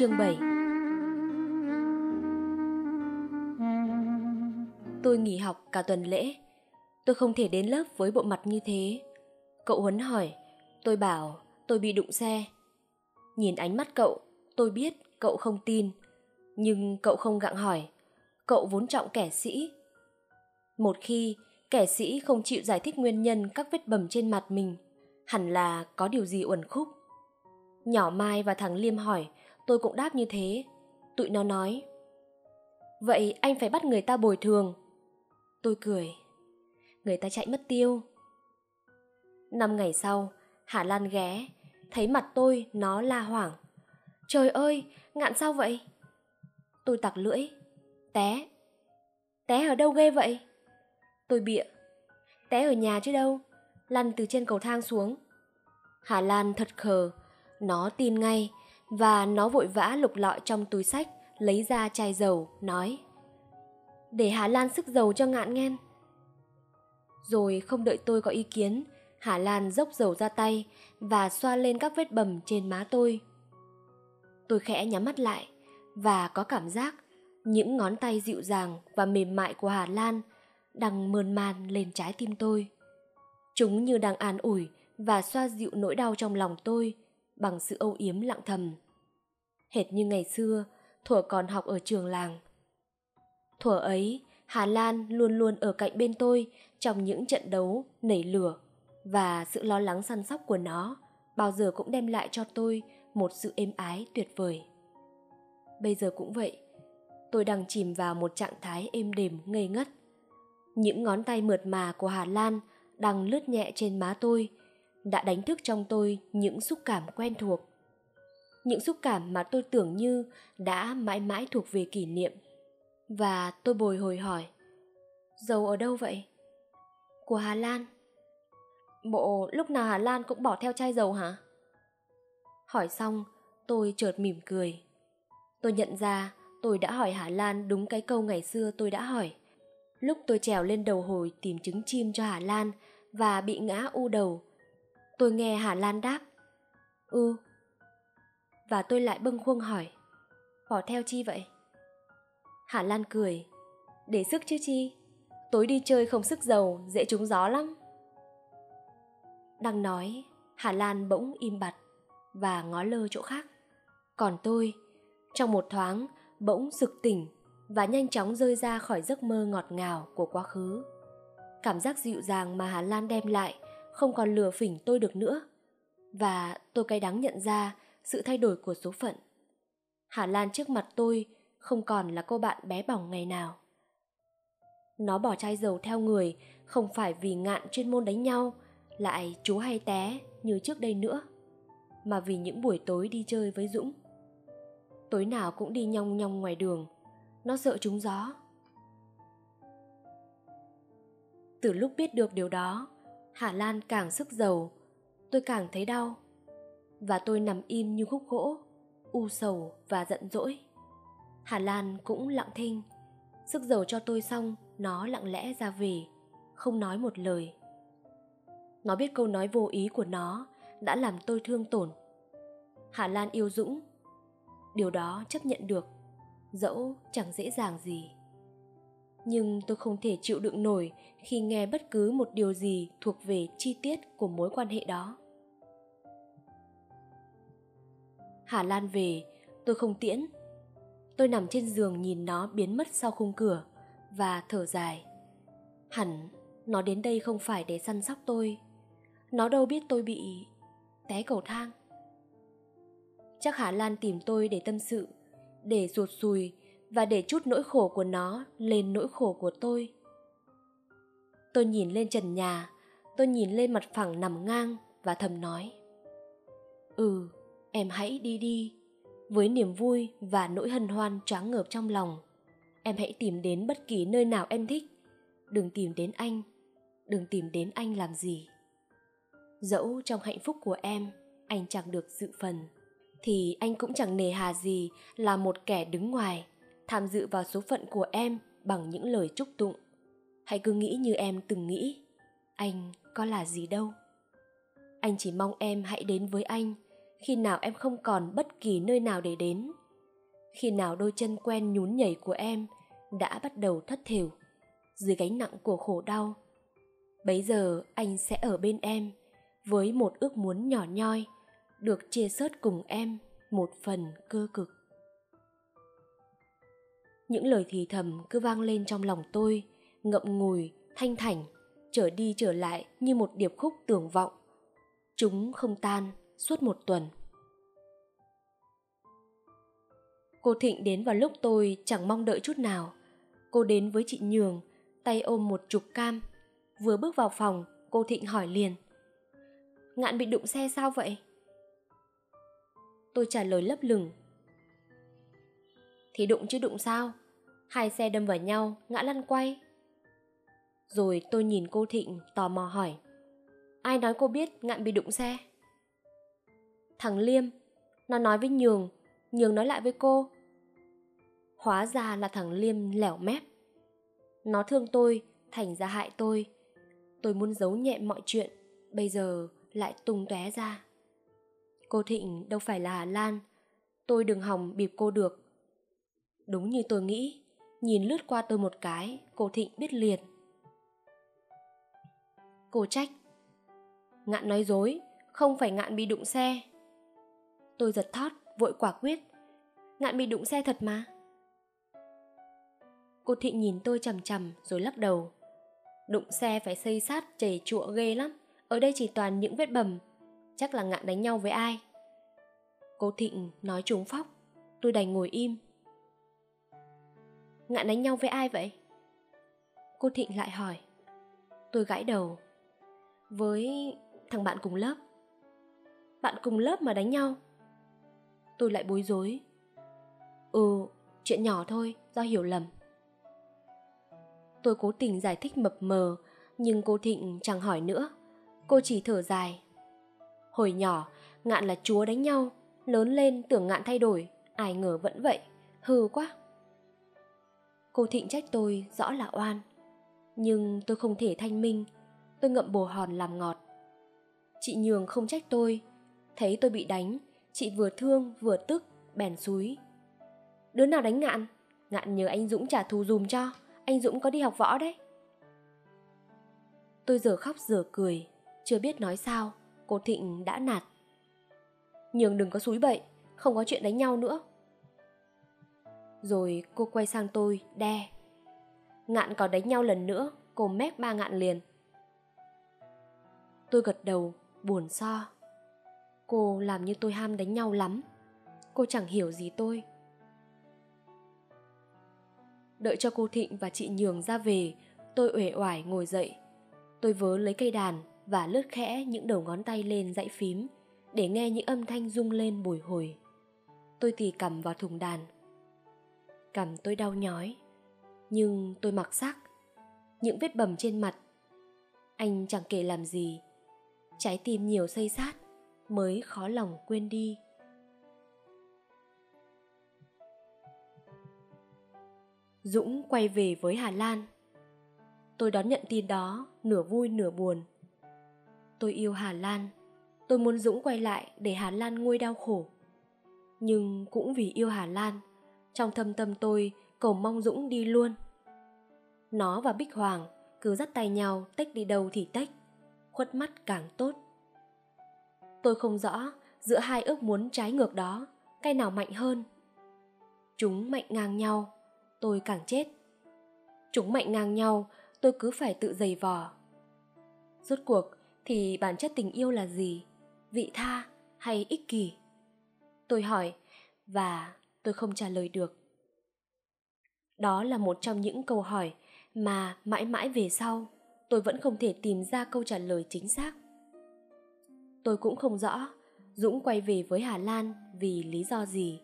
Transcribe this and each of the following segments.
Chương 7 Tôi nghỉ học cả tuần lễ. Tôi không thể đến lớp với bộ mặt như thế. Cậu Huấn hỏi, tôi bảo tôi bị đụng xe. Nhìn ánh mắt cậu, tôi biết cậu không tin. Nhưng cậu không gặng hỏi, cậu vốn trọng kẻ sĩ. Một khi kẻ sĩ không chịu giải thích nguyên nhân các vết bầm trên mặt mình, hẳn là có điều gì uẩn khúc. Nhỏ Mai và thằng Liêm hỏi, tôi cũng đáp như thế. Tụi nó nói, Vậy anh phải bắt người ta bồi thường. Tôi cười, người ta chạy mất tiêu. Năm ngày sau, Hà Lan ghé, thấy mặt tôi nó la hoảng. Trời ơi, ngạn sao vậy? Tôi tặc lưỡi, té. Té ở đâu ghê vậy? Tôi bịa, té ở nhà chứ đâu, lăn từ trên cầu thang xuống. Hà Lan thật khờ, nó tin ngay và nó vội vã lục lọi trong túi sách lấy ra chai dầu, nói Để Hà Lan sức dầu cho ngạn nghen. Rồi không đợi tôi có ý kiến, Hà Lan dốc dầu ra tay và xoa lên các vết bầm trên má tôi. Tôi khẽ nhắm mắt lại và có cảm giác những ngón tay dịu dàng và mềm mại của Hà Lan đang mơn man lên trái tim tôi. Chúng như đang an ủi và xoa dịu nỗi đau trong lòng tôi bằng sự âu yếm lặng thầm. Hệt như ngày xưa, thuở còn học ở trường làng. Thuở ấy, Hà Lan luôn luôn ở cạnh bên tôi trong những trận đấu nảy lửa và sự lo lắng săn sóc của nó bao giờ cũng đem lại cho tôi một sự êm ái tuyệt vời. Bây giờ cũng vậy, tôi đang chìm vào một trạng thái êm đềm ngây ngất. Những ngón tay mượt mà của Hà Lan đang lướt nhẹ trên má tôi, đã đánh thức trong tôi những xúc cảm quen thuộc. Những xúc cảm mà tôi tưởng như đã mãi mãi thuộc về kỷ niệm. Và tôi bồi hồi hỏi, dầu ở đâu vậy? Của Hà Lan. Bộ lúc nào Hà Lan cũng bỏ theo chai dầu hả? Hỏi xong, tôi chợt mỉm cười. Tôi nhận ra tôi đã hỏi Hà Lan đúng cái câu ngày xưa tôi đã hỏi. Lúc tôi trèo lên đầu hồi tìm trứng chim cho Hà Lan và bị ngã u đầu, tôi nghe Hà Lan đáp. Ừ. Và tôi lại bâng khuâng hỏi. Bỏ theo chi vậy? Hà Lan cười. Để sức chứ chi? Tối đi chơi không sức dầu, dễ trúng gió lắm. Đang nói, Hà Lan bỗng im bặt và ngó lơ chỗ khác. Còn tôi, trong một thoáng, bỗng sực tỉnh và nhanh chóng rơi ra khỏi giấc mơ ngọt ngào của quá khứ. Cảm giác dịu dàng mà Hà Lan đem lại không còn lừa phỉnh tôi được nữa. Và tôi cay đắng nhận ra sự thay đổi của số phận. Hà Lan trước mặt tôi không còn là cô bạn bé bỏng ngày nào. Nó bỏ chai dầu theo người không phải vì ngạn chuyên môn đánh nhau, lại chú hay té như trước đây nữa, mà vì những buổi tối đi chơi với Dũng. Tối nào cũng đi nhong nhong ngoài đường, nó sợ trúng gió. Từ lúc biết được điều đó, Hà Lan càng sức dầu, tôi càng thấy đau. Và tôi nằm im như khúc gỗ, u sầu và giận dỗi. Hà Lan cũng lặng thinh, sức dầu cho tôi xong, nó lặng lẽ ra về, không nói một lời. Nó biết câu nói vô ý của nó đã làm tôi thương tổn. Hà Lan yêu Dũng, điều đó chấp nhận được, dẫu chẳng dễ dàng gì nhưng tôi không thể chịu đựng nổi khi nghe bất cứ một điều gì thuộc về chi tiết của mối quan hệ đó. Hà lan về, tôi không tiễn. Tôi nằm trên giường nhìn nó biến mất sau khung cửa và thở dài. Hẳn nó đến đây không phải để săn sóc tôi. Nó đâu biết tôi bị té cầu thang. Chắc hà lan tìm tôi để tâm sự, để ruột sùi và để chút nỗi khổ của nó lên nỗi khổ của tôi. Tôi nhìn lên trần nhà, tôi nhìn lên mặt phẳng nằm ngang và thầm nói ừ em hãy đi đi. Với niềm vui và nỗi hân hoan choáng ngợp trong lòng, em hãy tìm đến bất kỳ nơi nào em thích. Đừng tìm đến anh, đừng tìm đến anh làm gì. Dẫu trong hạnh phúc của em, anh chẳng được dự phần, thì anh cũng chẳng nề hà gì là một kẻ đứng ngoài tham dự vào số phận của em bằng những lời chúc tụng. Hãy cứ nghĩ như em từng nghĩ, anh có là gì đâu. Anh chỉ mong em hãy đến với anh khi nào em không còn bất kỳ nơi nào để đến. Khi nào đôi chân quen nhún nhảy của em đã bắt đầu thất thểu dưới gánh nặng của khổ đau, bấy giờ anh sẽ ở bên em với một ước muốn nhỏ nhoi được chia sớt cùng em một phần cơ cực những lời thì thầm cứ vang lên trong lòng tôi, ngậm ngùi, thanh thảnh trở đi trở lại như một điệp khúc tưởng vọng. Chúng không tan suốt một tuần. Cô thịnh đến vào lúc tôi chẳng mong đợi chút nào. Cô đến với chị nhường, tay ôm một chục cam. Vừa bước vào phòng, cô thịnh hỏi liền. Ngạn bị đụng xe sao vậy? Tôi trả lời lấp lửng. Thì đụng chứ đụng sao? Hai xe đâm vào nhau, ngã lăn quay. Rồi tôi nhìn cô thịnh, tò mò hỏi, ai nói cô biết ngạn bị đụng xe? Thằng liêm, nó nói với nhường nhường nói lại với cô. Hóa ra là thằng liêm lẻo mép. Nó thương tôi, thành ra hại tôi. Tôi muốn giấu nhẹm mọi chuyện, bây giờ lại tung tóe ra. Cô thịnh, đâu phải là hà lan, tôi đừng hòng bịp cô được. Đúng như tôi nghĩ nhìn lướt qua tôi một cái, cô thịnh biết liền. Cô trách. Ngạn nói dối, không phải ngạn bị đụng xe. Tôi giật thót, vội quả quyết. Ngạn bị đụng xe thật mà. Cô thịnh nhìn tôi chằm chằm rồi lắc đầu. Đụng xe phải xây sát, chảy chụa ghê lắm. Ở đây chỉ toàn những vết bầm. Chắc là ngạn đánh nhau với ai? Cô thịnh nói trúng phóc. Tôi đành ngồi im ngạn đánh nhau với ai vậy? Cô thịnh lại hỏi. Tôi gãi đầu với thằng bạn cùng lớp. Bạn cùng lớp mà đánh nhau. Tôi lại bối rối. Ừ chuyện nhỏ thôi, do hiểu lầm. Tôi cố tình giải thích mập mờ, nhưng cô thịnh chẳng hỏi nữa. Cô chỉ thở dài. Hồi nhỏ, ngạn là chúa đánh nhau. Lớn lên tưởng ngạn thay đổi. Ai ngờ vẫn vậy. Hư quá cô thịnh trách tôi rõ là oan. Nhưng tôi không thể thanh minh. Tôi ngậm bồ hòn làm ngọt. Chị nhường không trách tôi. Thấy tôi bị đánh, chị vừa thương, vừa tức, bèn xúi. Đứa nào đánh ngạn? Ngạn nhờ anh dũng trả thù dùm cho. Anh dũng có đi học võ đấy. Tôi giờ khóc giờ cười. Chưa biết nói sao. Cô thịnh đã nạt. Nhường đừng có xúi bậy. Không có chuyện đánh nhau nữa rồi cô quay sang tôi, đe. Ngạn còn đánh nhau lần nữa, cô mép ba ngạn liền. Tôi gật đầu, buồn so. Cô làm như tôi ham đánh nhau lắm. Cô chẳng hiểu gì tôi. Đợi cho cô thịnh và chị nhường ra về, tôi uể oải ngồi dậy. Tôi vớ lấy cây đàn và lướt khẽ những đầu ngón tay lên dãy phím, để nghe những âm thanh rung lên bồi hồi. Tôi tì cầm vào thùng đàn cầm tôi đau nhói. Nhưng tôi mặc sắc những vết bầm trên mặt. Anh chẳng kể làm gì. Trái tim nhiều xây sát mới khó lòng quên đi. Dũng quay về với hà lan. Tôi đón nhận tin đó, nửa vui nửa buồn. Tôi yêu hà lan. Tôi muốn dũng quay lại để hà lan nguôi đau khổ. Nhưng cũng vì yêu hà lan trong thâm tâm tôi cầu mong dũng đi luôn. Nó và bích hoàng cứ dắt tay nhau tách đi đâu thì tách, khuất mắt càng tốt. Tôi không rõ giữa hai ước muốn trái ngược đó, cái nào mạnh hơn. Chúng mạnh ngang nhau, tôi càng chết. Chúng mạnh ngang nhau, tôi cứ phải tự giày vò. Rốt cuộc thì bản chất tình yêu là gì? Vị tha hay ích kỷ? Tôi hỏi, và tôi không trả lời được. Đó là một trong những câu hỏi mà mãi mãi về sau, tôi vẫn không thể tìm ra câu trả lời chính xác. Tôi cũng không rõ dũng quay về với hà lan vì lý do gì.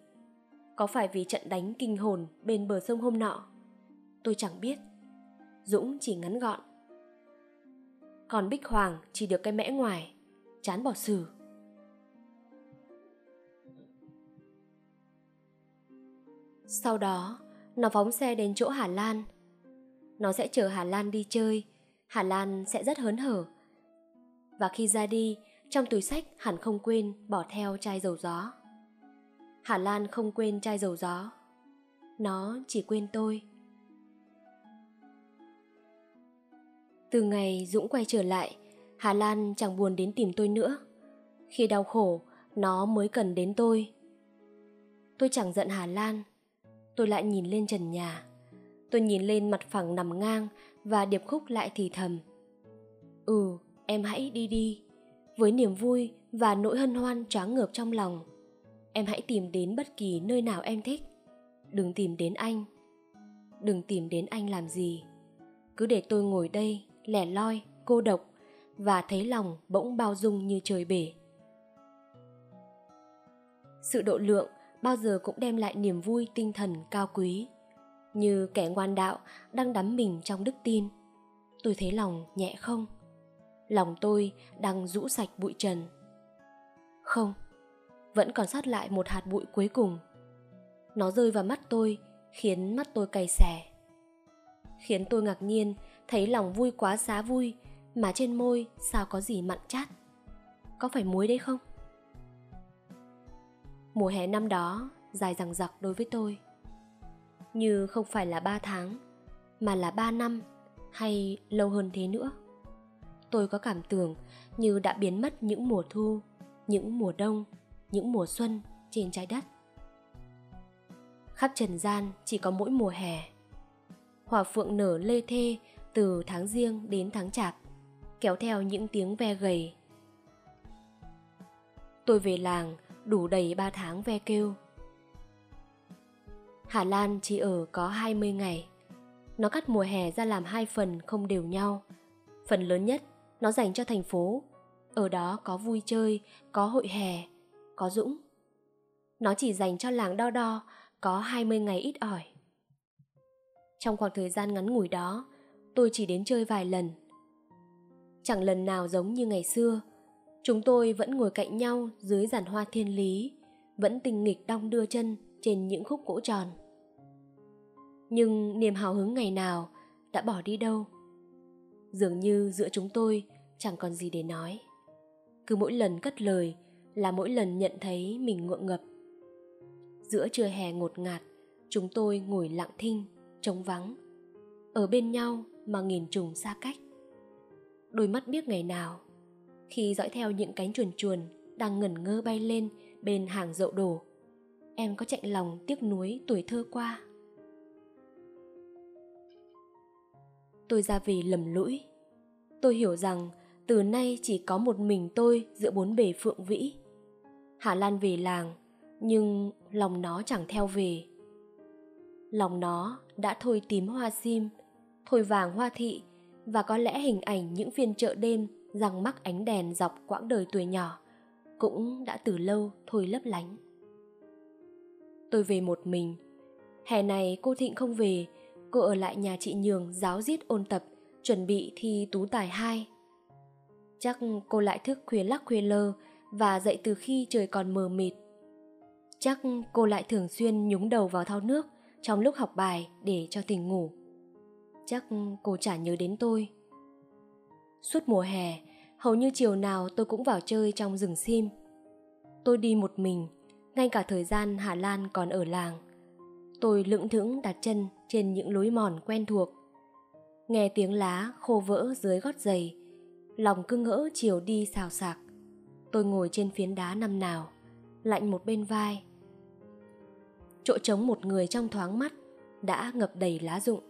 Có phải vì trận đánh kinh hồn bên bờ sông hôm nọ? Tôi chẳng biết. Dũng chỉ ngắn gọn. Còn bích hoàng chỉ được cái mẽ ngoài, chán bỏ xử sau đó, nó phóng xe đến chỗ hà lan. Nó sẽ chờ hà lan đi chơi. Hà lan sẽ rất hớn hở. Và khi ra đi, trong túi sách hẳn không quên bỏ theo chai dầu gió. Hà lan không quên chai dầu gió. Nó chỉ quên tôi. Từ ngày dũng quay trở lại, hà lan chẳng buồn đến tìm tôi nữa. Khi đau khổ, nó mới cần đến tôi. Tôi chẳng giận hà lan tôi lại nhìn lên trần nhà. Tôi nhìn lên mặt phẳng nằm ngang và điệp khúc lại thì thầm. Ừ em hãy đi đi. Với niềm vui và nỗi hân hoan choáng ngợp trong lòng, em hãy tìm đến bất kỳ nơi nào em thích. Đừng tìm đến anh. Đừng tìm đến anh làm gì. Cứ để tôi ngồi đây, lẻ loi, cô độc và thấy lòng bỗng bao dung như trời bể. Sự độ lượng bao giờ cũng đem lại niềm vui, tinh thần cao quý. Như kẻ ngoan đạo đang đắm mình trong đức tin. Tôi thấy lòng nhẹ không? Lòng tôi đang rũ sạch bụi trần. Không, vẫn còn sót lại một hạt bụi cuối cùng. Nó rơi vào mắt tôi, khiến mắt tôi cay xẻ khiến tôi ngạc nhiên thấy lòng vui quá xá vui, mà trên môi sao có gì mặn chát? Có phải muối đấy không? Mùa hè năm đó, dài dằng dặc đối với tôi. Như không phải là ba tháng, mà là ba năm hay lâu hơn thế nữa. Tôi có cảm tưởng như đã biến mất những mùa thu, những mùa đông, những mùa xuân trên trái đất. Khắp trần gian chỉ có mỗi mùa hè. Hòa phượng nở lê thê từ tháng riêng đến tháng chạp, kéo theo những tiếng ve gầy. Tôi về làng đủ đầy ba tháng ve kêu Hà Lan chỉ ở có 20 ngày. Nó cắt mùa hè ra làm hai phần không đều nhau. Phần lớn nhất nó dành cho thành phố. Ở đó có vui chơi, có hội hè, có dũng. Nó chỉ dành cho làng đo đo có 20 ngày ít ỏi. Trong khoảng thời gian ngắn ngủi đó, tôi chỉ đến chơi vài lần. Chẳng lần nào giống như ngày xưa, chúng tôi vẫn ngồi cạnh nhau dưới giàn hoa thiên lý, vẫn tình nghịch đong đưa chân trên những khúc gỗ tròn. Nhưng niềm hào hứng ngày nào đã bỏ đi đâu? Dường như giữa chúng tôi chẳng còn gì để nói. Cứ mỗi lần cất lời là mỗi lần nhận thấy mình ngượng ngập. Giữa trưa hè ngột ngạt, chúng tôi ngồi lặng thinh, trống vắng. Ở bên nhau mà nghìn trùng xa cách. Đôi mắt biết ngày nào, khi dõi theo những cánh chuồn chuồn đang ngẩn ngơ bay lên bên hàng dậu đổ. Em có chạy lòng tiếc nuối tuổi thơ qua. Tôi ra về lầm lũi. Tôi hiểu rằng từ nay chỉ có một mình tôi giữa bốn bề phượng vĩ. Hà lan về làng, nhưng lòng nó chẳng theo về. Lòng nó đã thôi tím hoa sim, thôi vàng hoa thị và có lẽ hình ảnh những phiên chợ đêm răng mắc ánh đèn dọc quãng đời tuổi nhỏ, cũng đã từ lâu thôi lấp lánh. Tôi về một mình. Hè này cô thịnh không về, cô ở lại nhà chị nhường giáo diết ôn tập, chuẩn bị thi tú tài hai. Chắc cô lại thức khuya lắc khuya lơ và dậy từ khi trời còn mờ mịt. Chắc cô lại thường xuyên nhúng đầu vào thau nước trong lúc học bài để cho tỉnh ngủ. Chắc cô chả nhớ đến tôi suốt mùa hè hầu như chiều nào tôi cũng vào chơi trong rừng sim tôi đi một mình ngay cả thời gian Hà Lan còn ở làng. Tôi lững thững đặt chân trên những lối mòn quen thuộc. Nghe tiếng lá khô vỡ dưới gót giày, lòng cứ ngỡ chiều đi xào xạc. Tôi ngồi trên phiến đá năm nào, lạnh một bên vai. Chỗ trống một người trong thoáng mắt đã ngập đầy lá rụng.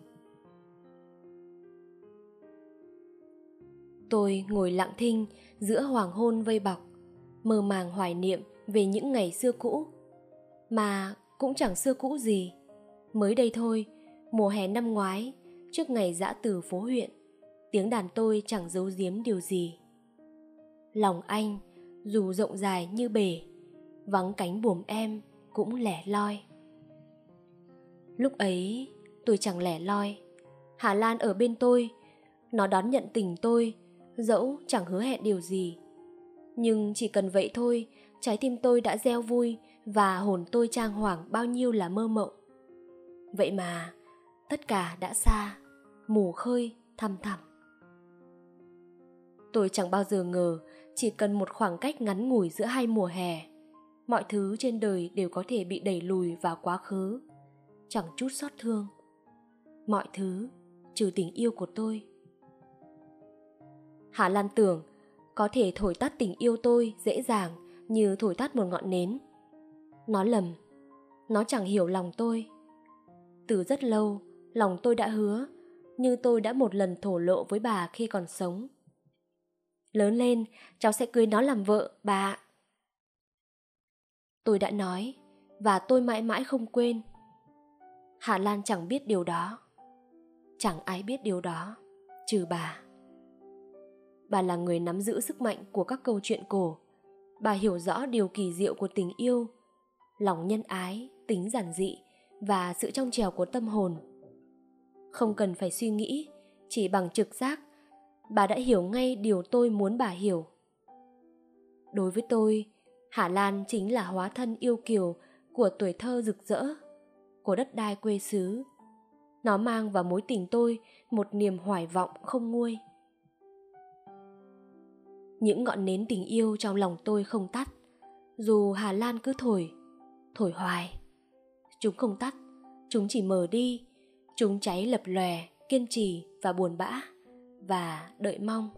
Tôi ngồi lặng thinh giữa hoàng hôn vây bọc, mơ màng hoài niệm về những ngày xưa cũ. Mà cũng chẳng xưa cũ gì. Mới đây thôi mùa hè năm ngoái trước ngày dã từ phố huyện tiếng đàn tôi chẳng giấu giếm điều gì. Lòng anh dù rộng dài như bể vắng cánh buồm em cũng lẻ loi. Lúc ấy tôi chẳng lẻ loi. Hà lan ở bên tôi nó đón nhận tình tôi dẫu chẳng hứa hẹn điều gì. Nhưng chỉ cần vậy thôi, trái tim tôi đã gieo vui và hồn tôi trang hoàng bao nhiêu là mơ mộng. Vậy mà, tất cả đã xa, mù khơi, thăm thẳm. Tôi chẳng bao giờ ngờ, chỉ cần một khoảng cách ngắn ngủi giữa hai mùa hè, mọi thứ trên đời đều có thể bị đẩy lùi vào quá khứ. Chẳng chút xót thương. Mọi thứ, trừ tình yêu của tôi Hà Lan tưởng có thể thổi tắt tình yêu tôi dễ dàng như thổi tắt một ngọn nến. Nó lầm, nó chẳng hiểu lòng tôi. Từ rất lâu, lòng tôi đã hứa, như tôi đã một lần thổ lộ với bà khi còn sống. Lớn lên, cháu sẽ cưới nó làm vợ, bà ạ. Tôi đã nói, và tôi mãi mãi không quên. Hà Lan chẳng biết điều đó. Chẳng ai biết điều đó, trừ bà. Bà là người nắm giữ sức mạnh của các câu chuyện cổ. Bà hiểu rõ điều kỳ diệu của tình yêu, lòng nhân ái, tính giản dị và sự trong trèo của tâm hồn. Không cần phải suy nghĩ, chỉ bằng trực giác, bà đã hiểu ngay điều tôi muốn bà hiểu. Đối với tôi, Hà Lan chính là hóa thân yêu kiều của tuổi thơ rực rỡ, của đất đai quê xứ. Nó mang vào mối tình tôi một niềm hoài vọng không nguôi. Những ngọn nến tình yêu trong lòng tôi không tắt, dù Hà Lan cứ thổi, thổi hoài. Chúng không tắt, chúng chỉ mờ đi, chúng cháy lập lòe, kiên trì và buồn bã, và đợi mong.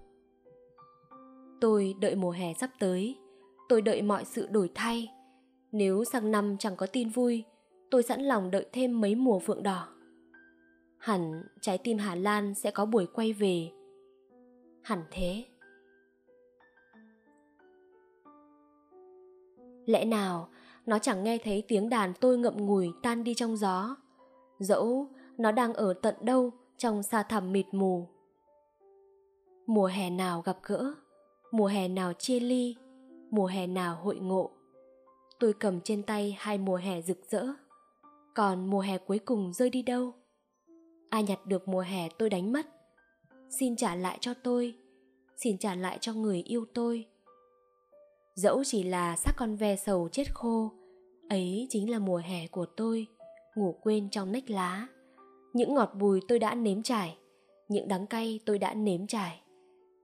Tôi đợi mùa hè sắp tới, tôi đợi mọi sự đổi thay. Nếu sang năm chẳng có tin vui, tôi sẵn lòng đợi thêm mấy mùa phượng đỏ. Hẳn trái tim Hà Lan sẽ có buổi quay về. Hẳn thế. Lẽ nào nó chẳng nghe thấy tiếng đàn tôi ngậm ngùi tan đi trong gió? Dẫu nó đang ở tận đâu trong xa thẳm mịt mù. Mùa hè nào gặp gỡ, Mùa hè nào chia ly, Mùa hè nào hội ngộ. Tôi cầm trên tay hai mùa hè rực rỡ. Còn mùa hè cuối cùng rơi đi đâu? Ai nhặt được mùa hè tôi đánh mất? Xin trả lại cho tôi, Xin trả lại cho người yêu tôi dẫu chỉ là xác con ve sầu chết khô, ấy chính là mùa hè của tôi, ngủ quên trong nách lá. Những ngọt bùi tôi đã nếm trải, những đắng cay tôi đã nếm trải,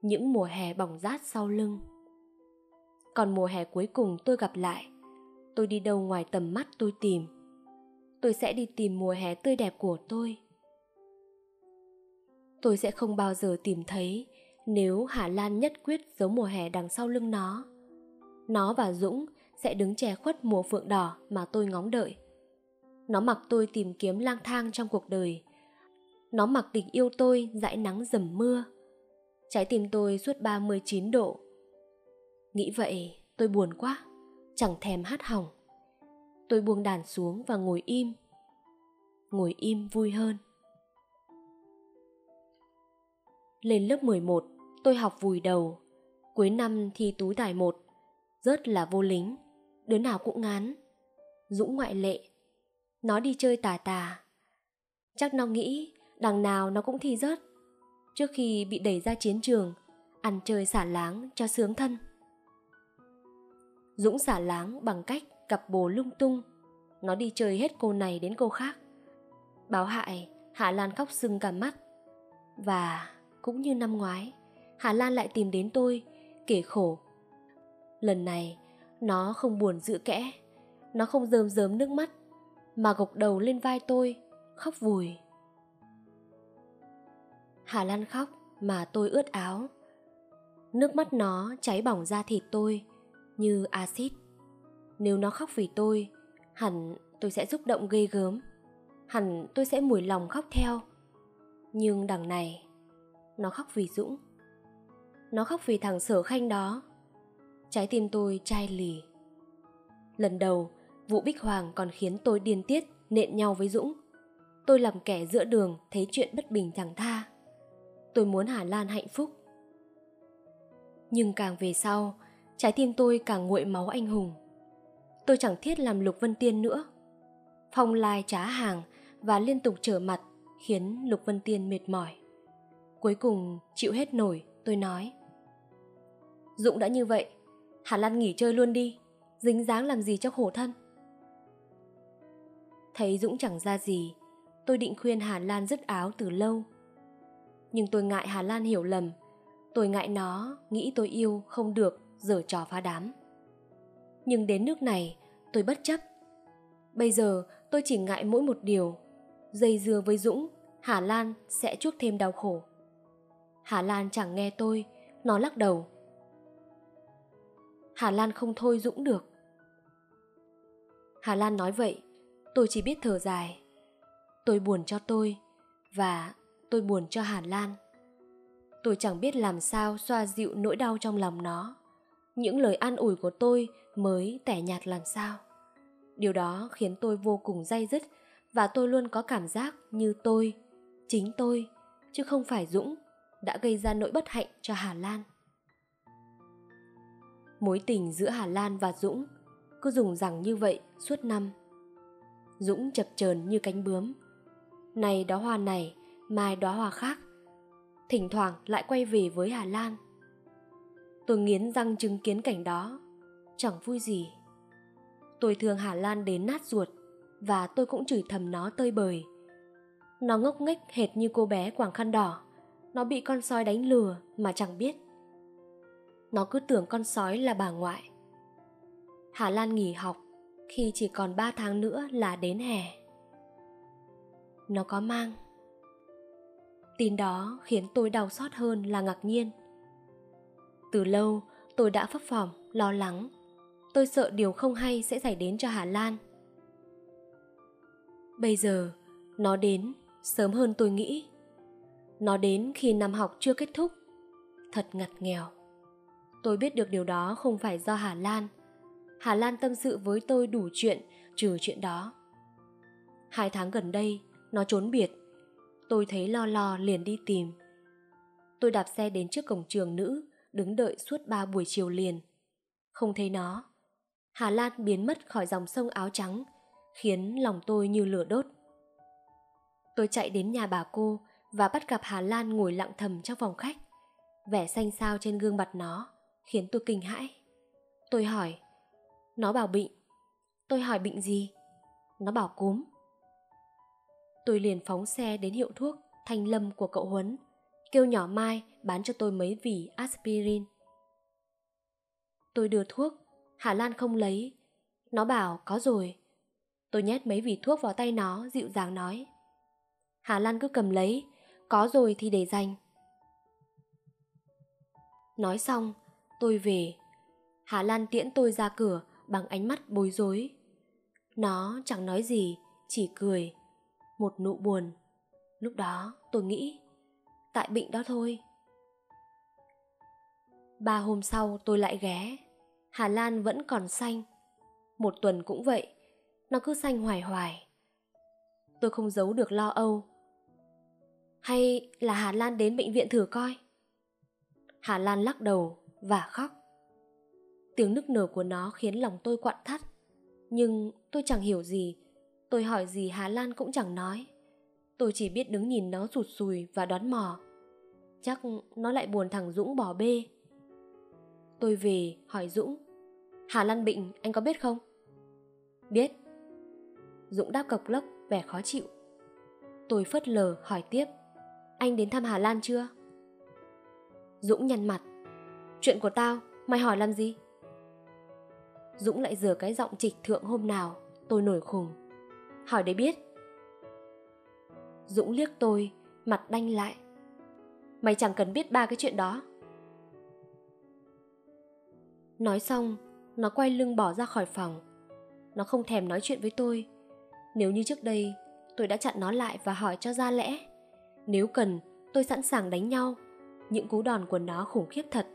những mùa hè bỏng rát sau lưng. Còn mùa hè cuối cùng tôi gặp lại, tôi đi đâu ngoài tầm mắt tôi tìm. Tôi sẽ đi tìm mùa hè tươi đẹp của tôi. Tôi sẽ không bao giờ tìm thấy nếu hà lan nhất quyết giấu mùa hè đằng sau lưng nó nó và Dũng sẽ đứng che khuất mùa phượng đỏ mà tôi ngóng đợi. Nó mặc tôi tìm kiếm lang thang trong cuộc đời. Nó mặc tình yêu tôi dãi nắng dầm mưa. Trái tim tôi suốt 39 độ. Nghĩ vậy tôi buồn quá, chẳng thèm hát hỏng. Tôi buông đàn xuống và ngồi im. Ngồi im vui hơn. Lên lớp 11, tôi học vùi đầu. Cuối năm thi tú tài 1 rất là vô lính, đứa nào cũng ngán. Dũng ngoại lệ, nó đi chơi tà tà. Chắc nó nghĩ đằng nào nó cũng thi rớt. Trước khi bị đẩy ra chiến trường, ăn chơi xả láng cho sướng thân. Dũng xả láng bằng cách cặp bồ lung tung. Nó đi chơi hết cô này đến cô khác. Báo hại, Hạ Lan khóc sưng cả mắt. Và cũng như năm ngoái, Hà Lan lại tìm đến tôi, kể khổ Lần này, nó không buồn giữ kẽ, nó không rơm rớm nước mắt, mà gục đầu lên vai tôi, khóc vùi. Hà Lan khóc mà tôi ướt áo. Nước mắt nó cháy bỏng da thịt tôi như axit. Nếu nó khóc vì tôi, hẳn tôi sẽ xúc động ghê gớm. Hẳn tôi sẽ mùi lòng khóc theo. Nhưng đằng này, nó khóc vì Dũng. Nó khóc vì thằng sở khanh đó trái tim tôi chai lì. Lần đầu, vụ Bích Hoàng còn khiến tôi điên tiết nện nhau với Dũng. Tôi làm kẻ giữa đường thấy chuyện bất bình chẳng tha. Tôi muốn Hà Lan hạnh phúc. Nhưng càng về sau, trái tim tôi càng nguội máu anh hùng. Tôi chẳng thiết làm Lục Vân Tiên nữa. Phong lai trá hàng và liên tục trở mặt khiến Lục Vân Tiên mệt mỏi. Cuối cùng chịu hết nổi, tôi nói. Dũng đã như vậy, Hà Lan nghỉ chơi luôn đi Dính dáng làm gì cho khổ thân Thấy Dũng chẳng ra gì Tôi định khuyên Hà Lan dứt áo từ lâu Nhưng tôi ngại Hà Lan hiểu lầm Tôi ngại nó Nghĩ tôi yêu không được Giờ trò phá đám Nhưng đến nước này tôi bất chấp Bây giờ tôi chỉ ngại mỗi một điều. Dây dưa với Dũng, Hà Lan sẽ chuốc thêm đau khổ. Hà Lan chẳng nghe tôi, nó lắc đầu. Hà Lan không thôi Dũng được. Hà Lan nói vậy, tôi chỉ biết thở dài. Tôi buồn cho tôi, và tôi buồn cho Hà Lan. Tôi chẳng biết làm sao xoa dịu nỗi đau trong lòng nó. Những lời an ủi của tôi mới tẻ nhạt làm sao. Điều đó khiến tôi vô cùng day dứt và tôi luôn có cảm giác như tôi, chính tôi, chứ không phải Dũng, đã gây ra nỗi bất hạnh cho Hà Lan. Mối tình giữa Hà Lan và Dũng cứ dùng rằng như vậy suốt năm. Dũng chập chờn như cánh bướm. Này đó hoa này, mai đó hoa khác. Thỉnh thoảng lại quay về với Hà Lan. Tôi nghiến răng chứng kiến cảnh đó, chẳng vui gì. Tôi thương Hà Lan đến nát ruột và tôi cũng chửi thầm nó tơi bời. Nó ngốc nghếch hệt như cô bé quàng khăn đỏ. Nó bị con sói đánh lừa mà chẳng biết. Nó cứ tưởng con sói là bà ngoại. Hà Lan nghỉ học khi chỉ còn 3 tháng nữa là đến hè. Nó có mang. Tin đó khiến tôi đau xót hơn là ngạc nhiên. Từ lâu, tôi đã phấp phỏng, lo lắng. Tôi sợ điều không hay sẽ xảy đến cho Hà Lan. Bây giờ, nó đến sớm hơn tôi nghĩ. Nó đến khi năm học chưa kết thúc. Thật ngặt nghèo. Tôi biết được điều đó không phải do Hà Lan. Hà Lan tâm sự với tôi đủ chuyện trừ chuyện đó. Hai tháng gần đây, nó trốn biệt. Tôi thấy lo lo liền đi tìm. Tôi đạp xe đến trước cổng trường nữ, đứng đợi suốt ba buổi chiều liền. Không thấy nó. Hà Lan biến mất khỏi dòng sông áo trắng, khiến lòng tôi như lửa đốt. Tôi chạy đến nhà bà cô và bắt gặp Hà Lan ngồi lặng thầm trong phòng khách. Vẻ xanh xao trên gương mặt nó khiến tôi kinh hãi. Tôi hỏi, nó bảo bệnh. Tôi hỏi bệnh gì? Nó bảo cúm. Tôi liền phóng xe đến hiệu thuốc Thanh Lâm của cậu Huấn, kêu nhỏ Mai bán cho tôi mấy vỉ aspirin. Tôi đưa thuốc, Hà Lan không lấy. Nó bảo có rồi. Tôi nhét mấy vỉ thuốc vào tay nó, dịu dàng nói. Hà Lan cứ cầm lấy, có rồi thì để dành. Nói xong, tôi về. Hà Lan tiễn tôi ra cửa bằng ánh mắt bối rối. Nó chẳng nói gì, chỉ cười. Một nụ buồn. Lúc đó tôi nghĩ, tại bệnh đó thôi. Ba hôm sau tôi lại ghé. Hà Lan vẫn còn xanh. Một tuần cũng vậy, nó cứ xanh hoài hoài. Tôi không giấu được lo âu. Hay là Hà Lan đến bệnh viện thử coi? Hà Lan lắc đầu và khóc. Tiếng nức nở của nó khiến lòng tôi quặn thắt. Nhưng tôi chẳng hiểu gì. Tôi hỏi gì Hà Lan cũng chẳng nói. Tôi chỉ biết đứng nhìn nó rụt sùi và đoán mò. Chắc nó lại buồn thằng Dũng bỏ bê. Tôi về hỏi Dũng. Hà Lan bệnh anh có biết không? Biết. Dũng đáp cộc lốc, vẻ khó chịu. Tôi phớt lờ hỏi tiếp. Anh đến thăm Hà Lan chưa? Dũng nhăn mặt. Chuyện của tao, mày hỏi làm gì? Dũng lại rửa cái giọng trịch thượng hôm nào, tôi nổi khùng. Hỏi để biết. Dũng liếc tôi, mặt đanh lại. Mày chẳng cần biết ba cái chuyện đó. Nói xong, nó quay lưng bỏ ra khỏi phòng. Nó không thèm nói chuyện với tôi. Nếu như trước đây, tôi đã chặn nó lại và hỏi cho ra lẽ. Nếu cần, tôi sẵn sàng đánh nhau. Những cú đòn của nó khủng khiếp thật,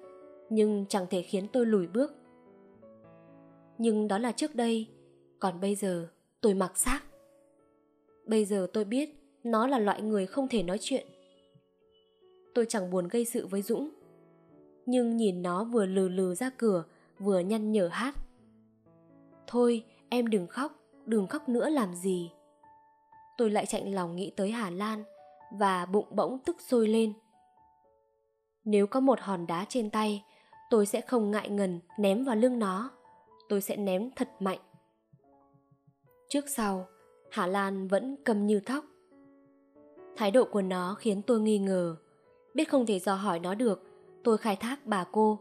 nhưng chẳng thể khiến tôi lùi bước. Nhưng đó là trước đây, còn bây giờ tôi mặc xác. Bây giờ tôi biết nó là loại người không thể nói chuyện. Tôi chẳng buồn gây sự với dũng, nhưng nhìn nó vừa lừ lừ ra cửa, vừa nhăn nhở hát. Thôi, em đừng khóc đừng khóc nữa làm gì. Tôi lại chạy lòng nghĩ tới hà lan và bụng bỗng tức sôi lên. Nếu có một hòn đá trên tay tôi sẽ không ngại ngần ném vào lưng nó tôi sẽ ném thật mạnh. Trước sau, Hà Lan vẫn cầm như thóc. Thái độ của nó khiến tôi nghi ngờ. Biết không thể dò hỏi nó được, tôi khai thác bà cô.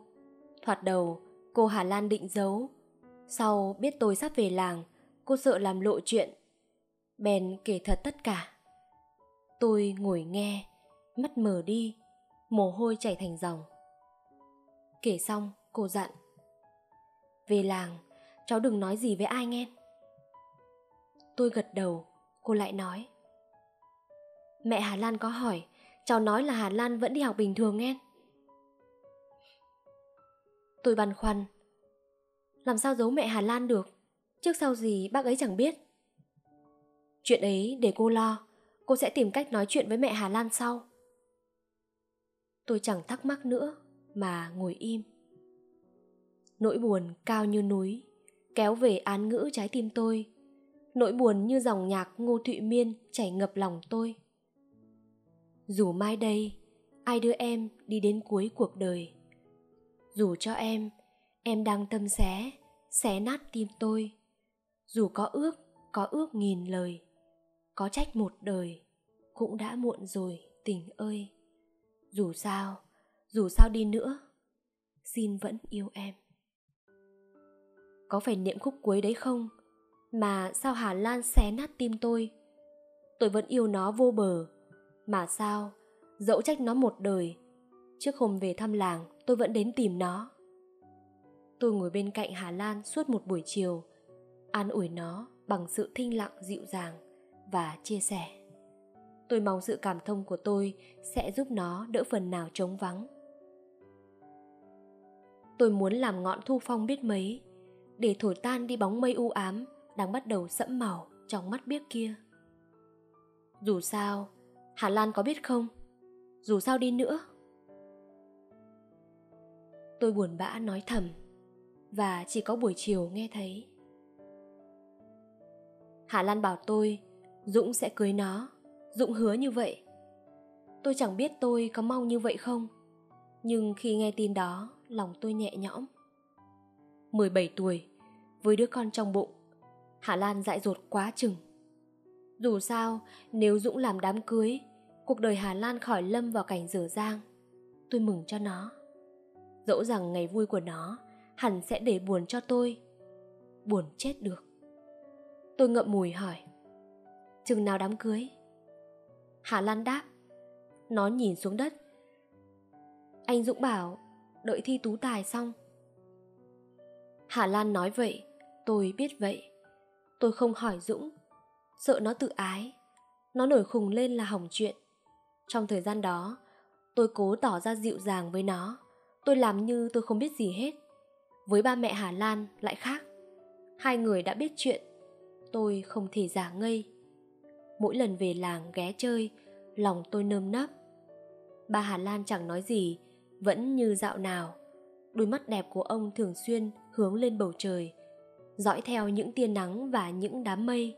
Thoạt đầu, cô Hà Lan định giấu. Sau biết tôi sắp về làng, cô sợ làm lộ chuyện. bèn kể thật tất cả. Tôi ngồi nghe, mắt mờ đi, mồ hôi chảy thành dòng. Kể xong, cô dặn. Về làng, cháu đừng nói gì với ai nghe. Tôi gật đầu, cô lại nói. Mẹ Hà Lan có hỏi, cháu nói là Hà Lan vẫn đi học bình thường nghe. Tôi băn khoăn. Làm sao giấu mẹ Hà Lan được? Trước sau gì bác ấy chẳng biết. Chuyện ấy để cô lo, cô sẽ tìm cách nói chuyện với mẹ Hà Lan sau. Tôi chẳng thắc mắc nữa mà ngồi im. Nỗi buồn cao như núi, kéo về án ngữ trái tim tôi. Nỗi buồn như dòng nhạc Ngô Thụy Miên chảy ngập lòng tôi. Dù mai đây, ai đưa em đi đến cuối cuộc đời. Dù cho em, em đang tâm xé, xé nát tim tôi. Dù có ước, có ước nghìn lời, có trách một đời, cũng đã muộn rồi tình ơi. Dù sao, dù sao đi nữa, xin vẫn yêu em. Có phải niệm khúc cuối đấy không? Mà sao Hà Lan xé nát tim tôi? Tôi vẫn yêu nó vô bờ. Mà sao, dẫu trách nó một đời, trước hôm về thăm làng tôi vẫn đến tìm nó. Tôi ngồi bên cạnh Hà Lan suốt một buổi chiều, an ủi nó bằng sự thinh lặng dịu dàng và chia sẻ. Tôi mong sự cảm thông của tôi sẽ giúp nó đỡ phần nào trống vắng. Tôi muốn làm ngọn thu phong biết mấy, để thổi tan đi bóng mây u ám đang bắt đầu sẫm màu trong mắt biếc kia. Dù sao, Hà Lan có biết không? Dù sao đi nữa. Tôi buồn bã nói thầm và chỉ có buổi chiều nghe thấy. Hà Lan bảo tôi Dũng sẽ cưới nó. Dũng hứa như vậy. Tôi chẳng biết tôi có mong như vậy không. Nhưng khi nghe tin đó, lòng tôi nhẹ nhõm. 17 tuổi, với đứa con trong bụng, Hà Lan dại dột quá chừng. Dù sao, nếu Dũng làm đám cưới, cuộc đời Hà Lan khỏi lâm vào cảnh dở dang. Tôi mừng cho nó. Dẫu rằng ngày vui của nó hẳn sẽ để buồn cho tôi. Buồn chết được. Tôi ngậm mùi hỏi. Chừng nào đám cưới? Hà Lan đáp. Nó nhìn xuống đất. Anh Dũng bảo đợi thi tú tài xong. Hà Lan nói vậy, tôi biết vậy. Tôi không hỏi Dũng, sợ nó tự ái. Nó nổi khùng lên là hỏng chuyện. Trong thời gian đó, tôi cố tỏ ra dịu dàng với nó. Tôi làm như tôi không biết gì hết. Với ba mẹ Hà Lan lại khác. Hai người đã biết chuyện. Tôi không thể giả ngây. Mỗi lần về làng ghé chơi, lòng tôi nơm nấp. Ba Hà Lan chẳng nói gì, vẫn như dạo nào. Đôi mắt đẹp của ông thường xuyên hướng lên bầu trời, dõi theo những tia nắng và những đám mây.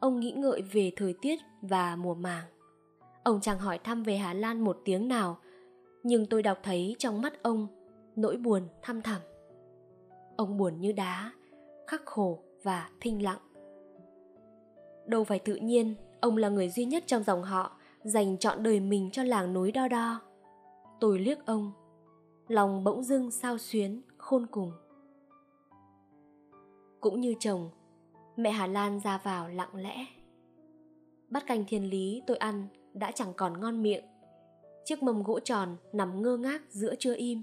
Ông nghĩ ngợi về thời tiết và mùa màng. Ông chẳng hỏi thăm về Hà Lan một tiếng nào, nhưng tôi đọc thấy trong mắt ông nỗi buồn thăm thẳm. Ông buồn như đá, khắc khổ và thinh lặng. Đâu phải tự nhiên, ông là người duy nhất trong dòng họ dành chọn đời mình cho làng núi đo đo. Tôi liếc ông, lòng bỗng dưng sao xuyến, khôn cùng. Cũng như chồng, mẹ Hà Lan ra vào lặng lẽ. Bát canh thiên lý tôi ăn đã chẳng còn ngon miệng. Chiếc mâm gỗ tròn nằm ngơ ngác giữa trưa im.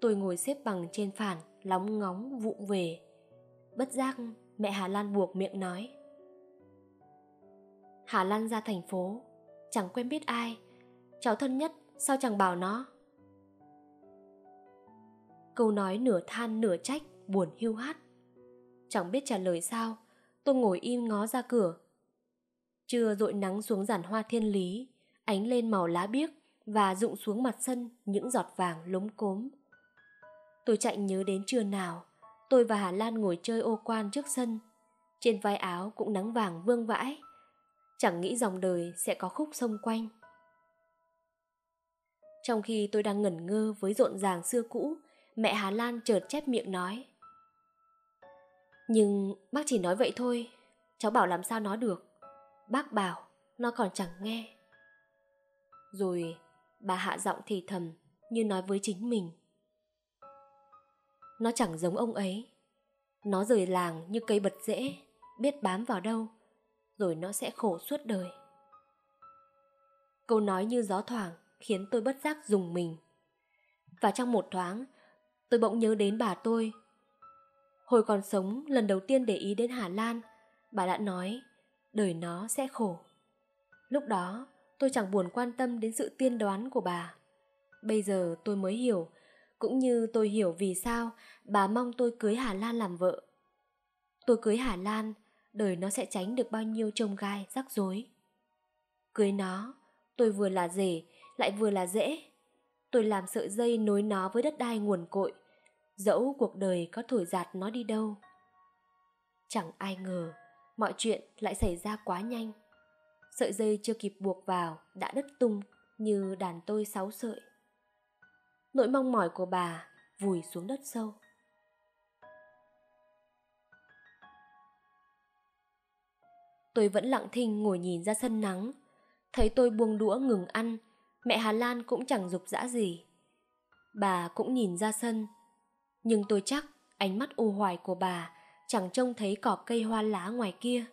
Tôi ngồi xếp bằng trên phản, lóng ngóng vụng về. Bất giác mẹ Hà Lan buộc miệng nói. Hà Lan ra thành phố, chẳng quen biết ai, cháu thân nhất sao chẳng bảo nó. Câu nói nửa than nửa trách, buồn hiu hắt. Chẳng biết trả lời sao, tôi ngồi im ngó ra cửa. Trưa dội nắng xuống giàn hoa thiên lý, ánh lên màu lá biếc và rụng xuống mặt sân những giọt vàng lúng cốm. Tôi chạy nhớ đến trưa nào, tôi và Hà Lan ngồi chơi ô quan trước sân. Trên vai áo cũng nắng vàng vương vãi, chẳng nghĩ dòng đời sẽ có khúc sông quanh. Trong khi tôi đang ngẩn ngơ với rộn ràng xưa cũ, mẹ Hà Lan chợt chép miệng nói. Nhưng bác chỉ nói vậy thôi, cháu bảo làm sao nói được. Bác bảo, nó còn chẳng nghe. Rồi bà hạ giọng thì thầm như nói với chính mình. Nó chẳng giống ông ấy. Nó rời làng như cây bật rễ, biết bám vào đâu rồi nó sẽ khổ suốt đời. Câu nói như gió thoảng khiến tôi bất giác dùng mình. Và trong một thoáng, tôi bỗng nhớ đến bà tôi. Hồi còn sống, lần đầu tiên để ý đến Hà Lan, bà đã nói, đời nó sẽ khổ. Lúc đó, tôi chẳng buồn quan tâm đến sự tiên đoán của bà. Bây giờ tôi mới hiểu, cũng như tôi hiểu vì sao bà mong tôi cưới Hà Lan làm vợ. Tôi cưới Hà Lan, đời nó sẽ tránh được bao nhiêu trông gai, rắc rối. Cưới nó, tôi vừa là rể, lại vừa là dễ. Tôi làm sợi dây nối nó với đất đai nguồn cội, dẫu cuộc đời có thổi giạt nó đi đâu. Chẳng ai ngờ, mọi chuyện lại xảy ra quá nhanh. Sợi dây chưa kịp buộc vào đã đứt tung như đàn tôi sáu sợi. Nỗi mong mỏi của bà vùi xuống đất sâu. Tôi vẫn lặng thinh ngồi nhìn ra sân nắng. Thấy tôi buông đũa ngừng ăn, mẹ Hà Lan cũng chẳng dục dã gì. Bà cũng nhìn ra sân. Nhưng tôi chắc ánh mắt u hoài của bà chẳng trông thấy cỏ cây hoa lá ngoài kia.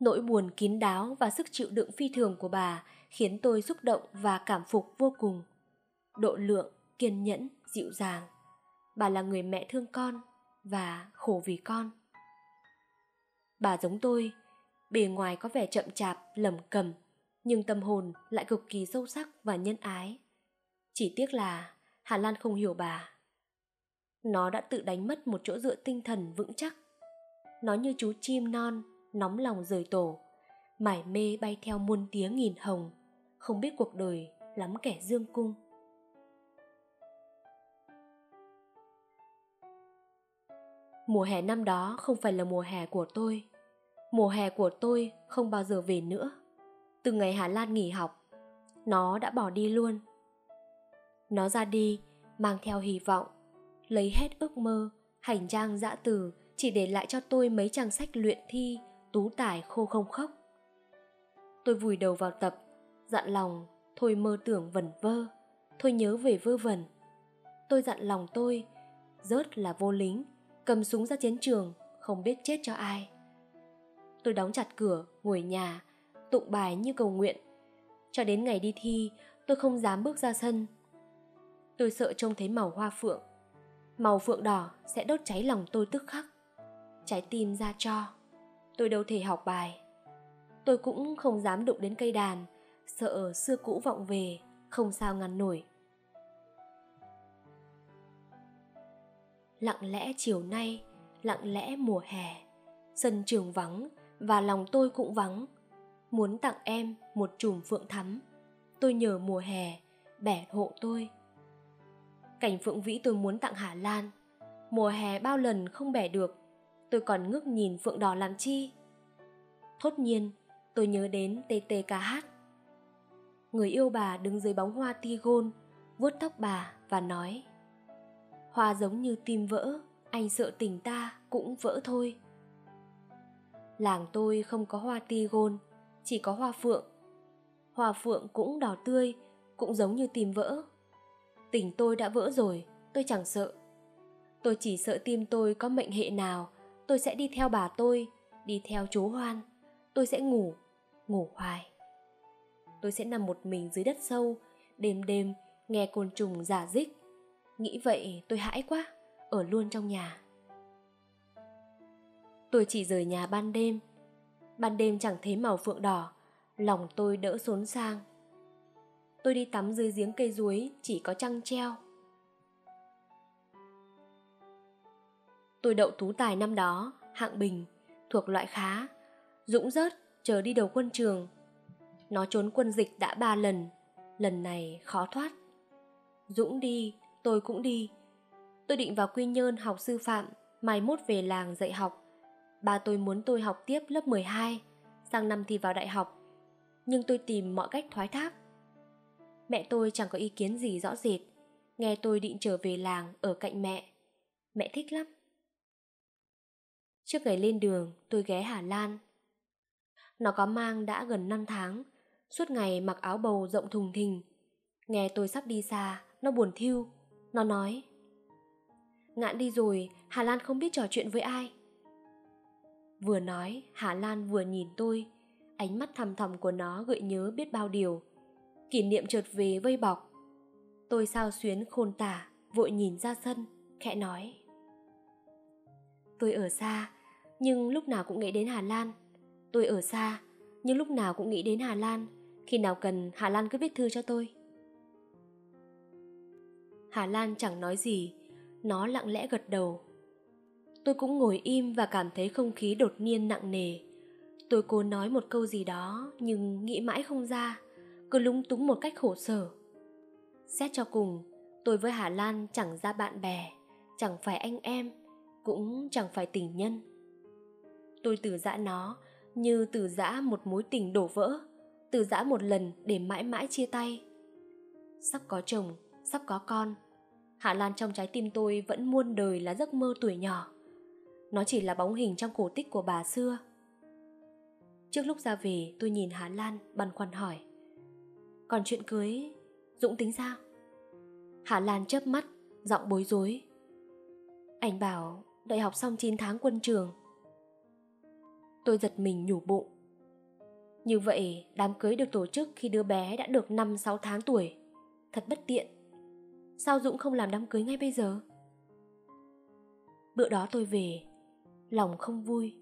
Nỗi buồn kín đáo và sức chịu đựng phi thường của bà khiến tôi xúc động và cảm phục vô cùng. Độ lượng, kiên nhẫn, dịu dàng. Bà là người mẹ thương con và khổ vì con. Bà giống tôi, bề ngoài có vẻ chậm chạp, lầm cầm, nhưng tâm hồn lại cực kỳ sâu sắc và nhân ái. Chỉ tiếc là Hà Lan không hiểu bà. Nó đã tự đánh mất một chỗ dựa tinh thần vững chắc. Nó như chú chim non, nóng lòng rời tổ, mải mê bay theo muôn tiếng nghìn hồng, không biết cuộc đời lắm kẻ dương cung. Mùa hè năm đó không phải là mùa hè của tôi, Mùa hè của tôi không bao giờ về nữa. Từ ngày Hà Lan nghỉ học, nó đã bỏ đi luôn. Nó ra đi, mang theo hy vọng, lấy hết ước mơ, hành trang dã từ chỉ để lại cho tôi mấy trang sách luyện thi, tú tải khô không khóc. Tôi vùi đầu vào tập, dặn lòng, thôi mơ tưởng vẩn vơ, thôi nhớ về vơ vẩn. Tôi dặn lòng tôi, rớt là vô lính, cầm súng ra chiến trường, không biết chết cho ai. Tôi đóng chặt cửa, ngồi nhà, tụng bài như cầu nguyện. Cho đến ngày đi thi, tôi không dám bước ra sân. Tôi sợ trông thấy màu hoa phượng. Màu phượng đỏ sẽ đốt cháy lòng tôi tức khắc. Trái tim ra cho. Tôi đâu thể học bài. Tôi cũng không dám đụng đến cây đàn, sợ xưa cũ vọng về, không sao ngăn nổi. Lặng lẽ chiều nay, lặng lẽ mùa hè, sân trường vắng, và lòng tôi cũng vắng muốn tặng em một chùm phượng thắm. Tôi nhờ mùa hè bẻ hộ tôi. Cảnh phượng vĩ tôi muốn tặng hà lan. Mùa hè bao lần không bẻ được tôi còn ngước nhìn phượng đỏ làm chi? Thốt nhiên tôi nhớ đến ttkh người yêu bà đứng dưới bóng hoa tigon vuốt tóc bà và nói hoa giống như tim vỡ anh sợ tình ta cũng vỡ thôi. Làng tôi không có hoa tigon, chỉ có hoa phượng. Hoa phượng cũng đỏ tươi, cũng giống như tim vỡ. Tình tôi đã vỡ rồi, tôi chẳng sợ. Tôi chỉ sợ tim tôi có mệnh hệ nào, tôi sẽ đi theo bà tôi, đi theo chú Hoan. Tôi sẽ ngủ, ngủ hoài. Tôi sẽ nằm một mình dưới đất sâu, đêm đêm nghe côn trùng giả dích. Nghĩ vậy tôi hãi quá, ở luôn trong nhà. Tôi chỉ rời nhà ban đêm. Ban đêm chẳng thấy màu phượng đỏ, lòng tôi đỡ xốn sang. Tôi đi tắm dưới giếng cây ruối chỉ có trăng treo. Tôi đậu tú tài năm đó, hạng bình, thuộc loại khá. Dũng rớt, chờ đi đầu quân trường. Nó trốn quân dịch đã ba lần, lần này khó thoát. Dũng đi, tôi cũng đi. Tôi định vào Quy Nhơn học sư phạm, mai mốt về làng dạy học. Ba tôi muốn tôi học tiếp lớp 12, sang năm thì vào đại học. Nhưng tôi tìm mọi cách thoái thác. Mẹ tôi chẳng có ý kiến gì rõ rệt, nghe tôi định trở về làng ở cạnh mẹ. Mẹ thích lắm. Trước ngày lên đường, tôi ghé Hà Lan. Nó có mang đã gần 5 tháng, suốt ngày mặc áo bầu rộng thùng thình. Nghe tôi sắp đi xa, nó buồn thiêu. Nó nói, Ngạn đi rồi, Hà Lan không biết trò chuyện với ai. Vừa nói, Hà Lan vừa nhìn tôi. Ánh mắt thầm thầm của nó gợi nhớ biết bao điều. Kỷ niệm chợt về vây bọc. Tôi sao xuyến khôn tả, vội nhìn ra sân, khẽ nói. Tôi ở xa, nhưng lúc nào cũng nghĩ đến Hà Lan. Tôi ở xa, nhưng lúc nào cũng nghĩ đến Hà Lan. Khi nào cần, Hà Lan cứ viết thư cho tôi. Hà Lan chẳng nói gì, nó lặng lẽ gật đầu. Tôi cũng ngồi im và cảm thấy không khí đột nhiên nặng nề. Tôi cố nói một câu gì đó nhưng nghĩ mãi không ra, cứ lúng túng một cách khổ sở. Xét cho cùng, tôi với Hà Lan chẳng ra bạn bè, chẳng phải anh em, cũng chẳng phải tình nhân. Tôi từ giã nó như từ giã một mối tình đổ vỡ, từ giã một lần để mãi mãi chia tay. Sắp có chồng, sắp có con, Hạ Lan trong trái tim tôi vẫn muôn đời là giấc mơ tuổi nhỏ. Nó chỉ là bóng hình trong cổ tích của bà xưa. Trước lúc ra về, tôi nhìn Hà Lan băn khoăn hỏi Còn chuyện cưới, Dũng tính sao? Hà Lan chớp mắt, Giọng bối rối Anh bảo đại học xong 9 tháng quân trường Tôi giật mình nhủ bụng Như vậy, đám cưới được tổ chức khi đứa bé đã được 5-6 tháng tuổi Thật bất tiện Sao Dũng không làm đám cưới ngay bây giờ? Bữa đó tôi về Lòng không vui.